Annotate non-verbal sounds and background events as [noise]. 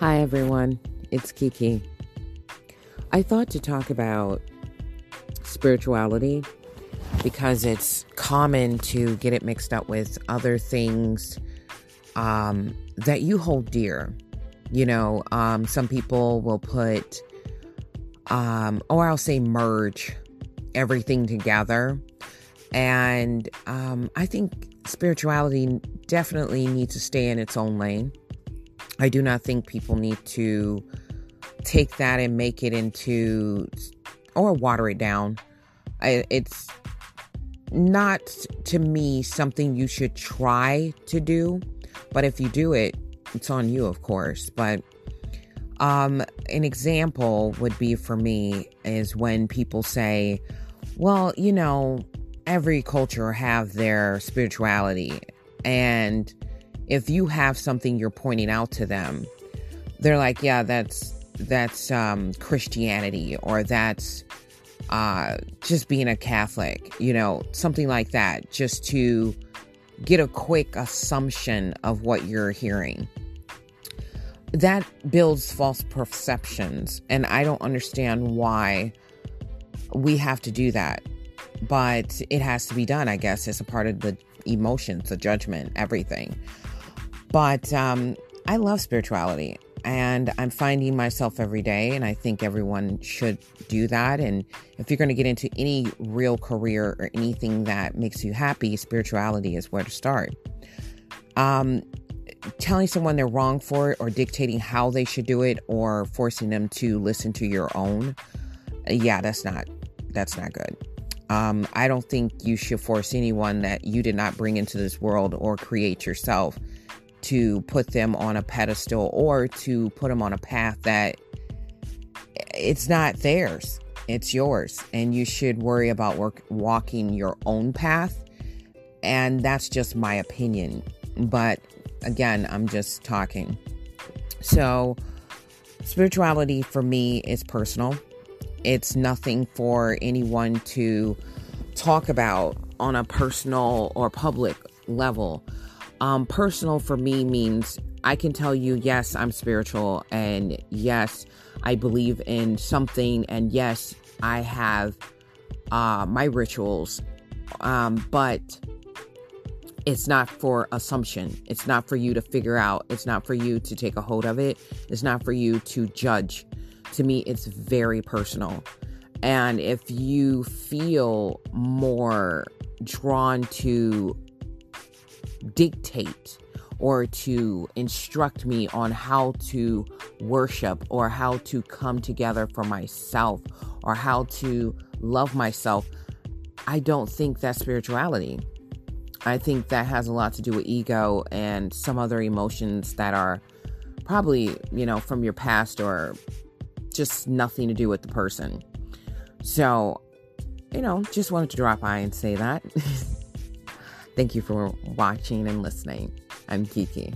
Hi, everyone. It's Kiki. I thought to talk about spirituality because it's common to get it mixed up with other things um, that you hold dear. You know, um, some people will put, um, or I'll say merge everything together. And um, I think spirituality definitely needs to stay in its own lane. I do not think people need to take that and make it into or water it down. I, it's not to me something you should try to do, but if you do it, it's on you, of course. But um, an example would be for me is when people say, well, you know, every culture have their spirituality and if you have something you're pointing out to them, they're like, yeah, that's that's um, Christianity or that's uh, just being a Catholic, you know, something like that, just to get a quick assumption of what you're hearing. That builds false perceptions, and I don't understand why we have to do that. But it has to be done, I guess, as a part of the emotions, the judgment, everything. But um, I love spirituality and I'm finding myself every day, and I think everyone should do that. And if you're going to get into any real career or anything that makes you happy, spirituality is where to start. Um, telling someone they're wrong for it, or dictating how they should do it, or forcing them to listen to your own, yeah, that's not that's not good. Um, I don't think you should force anyone that you did not bring into this world or create yourself to put them on a pedestal or to put them on a path that it's not theirs it's yours. And you should worry about work, walking your own path. And that's just my opinion. But again i'm just talking. So spirituality for me is personal. It's nothing for anyone to talk about on a personal or public level um, personal for me means I can tell you, yes, I'm spiritual, and yes, I believe in something, and yes, I have uh, my rituals, um, but it's not for assumption. It's not for you to figure out. It's not for you to take a hold of it. It's not for you to judge. To me, it's very personal. And if you feel more drawn to dictate or to instruct me on how to worship or how to come together for myself or how to love myself, I don't think that's spirituality. I think that has a lot to do with ego and some other emotions that are probably, you know, from your past or just nothing to do with the person. So, you know, just wanted to drop by and say that. [laughs] Thank you for watching and listening. I'm Kiki.